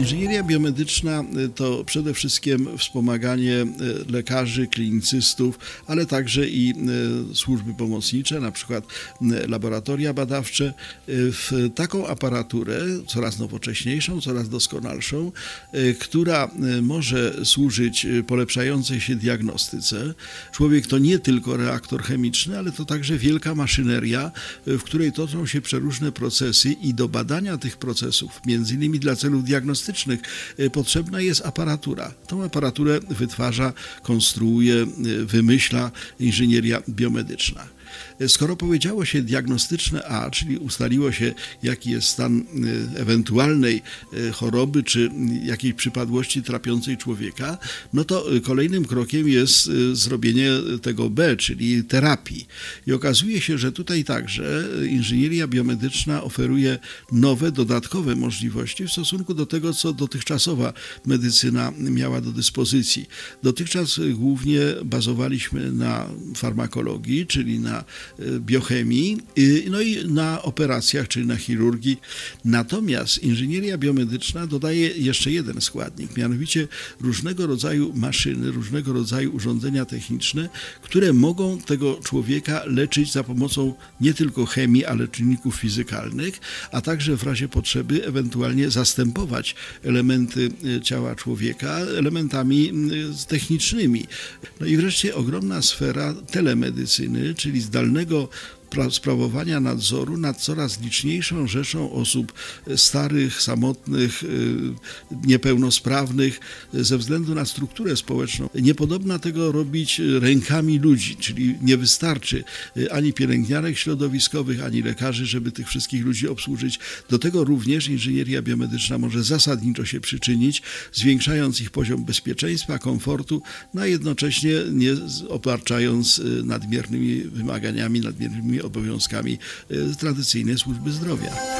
Inżynieria biomedyczna y, to przede wszystkim wspomaganie y, lekarzy, klinicystów, ale także i y, służby pomocnicze, na przykład laboratoria badawcze, w taką aparaturę coraz nowocześniejszą, coraz doskonalszą, która może służyć polepszającej się diagnostyce. Człowiek to nie tylko reaktor chemiczny, ale to także wielka maszyneria, w której toczą się przeróżne procesy i do badania tych procesów, między innymi dla celów diagnostycznych, y, potrzebna jest aparatura. Tą aparaturę wytwarza, konstruuje, y, wymyśla inżynieria biomedyczna. Skoro powiedziało się diagnostyczne A, czyli ustaliło się, jaki jest stan y, ewentualnej y, choroby czy jakiejś przypadłości trapiącej człowieka, no to y, kolejnym krokiem jest zrobienie tego B, czyli terapii. I okazuje się, że tutaj także inżynieria biomedyczna oferuje nowe, dodatkowe możliwości w stosunku do tego, co dotychczasowa medycyna miała do dyspozycji. Dotychczas głównie bazowaliśmy na farmakologii, czyli na Y, biochemii, y, no i na operacjach, czyli na chirurgii. Natomiast inżynieria biomedyczna dodaje jeszcze jeden składnik, mianowicie różnego rodzaju maszyny, różnego rodzaju urządzenia techniczne, które mogą tego człowieka leczyć za pomocą nie tylko chemii, ale czynników fizykalnych, a także w razie potrzeby ewentualnie zastępować elementy y, ciała człowieka elementami technicznymi. No i wreszcie ogromna sfera telemedycyny, czyli zdalnego sprawowania nadzoru nad coraz liczniejszą rzeszą osób starych, samotnych, y, niepełnosprawnych ze względu na strukturę społeczną. Niepodobna tego robić rękami ludzi, czyli nie wystarczy ani pielęgniarek środowiskowych, ani lekarzy, żeby tych wszystkich ludzi obsłużyć. Do tego również inżynieria biomedyczna może zasadniczo się przyczynić, zwiększając ich poziom bezpieczeństwa, komfortu, no a jednocześnie nie obarczając nadmiernymi wymaganiami, nadmiernymi obowiązkami e, tradycyjnej służby zdrowia.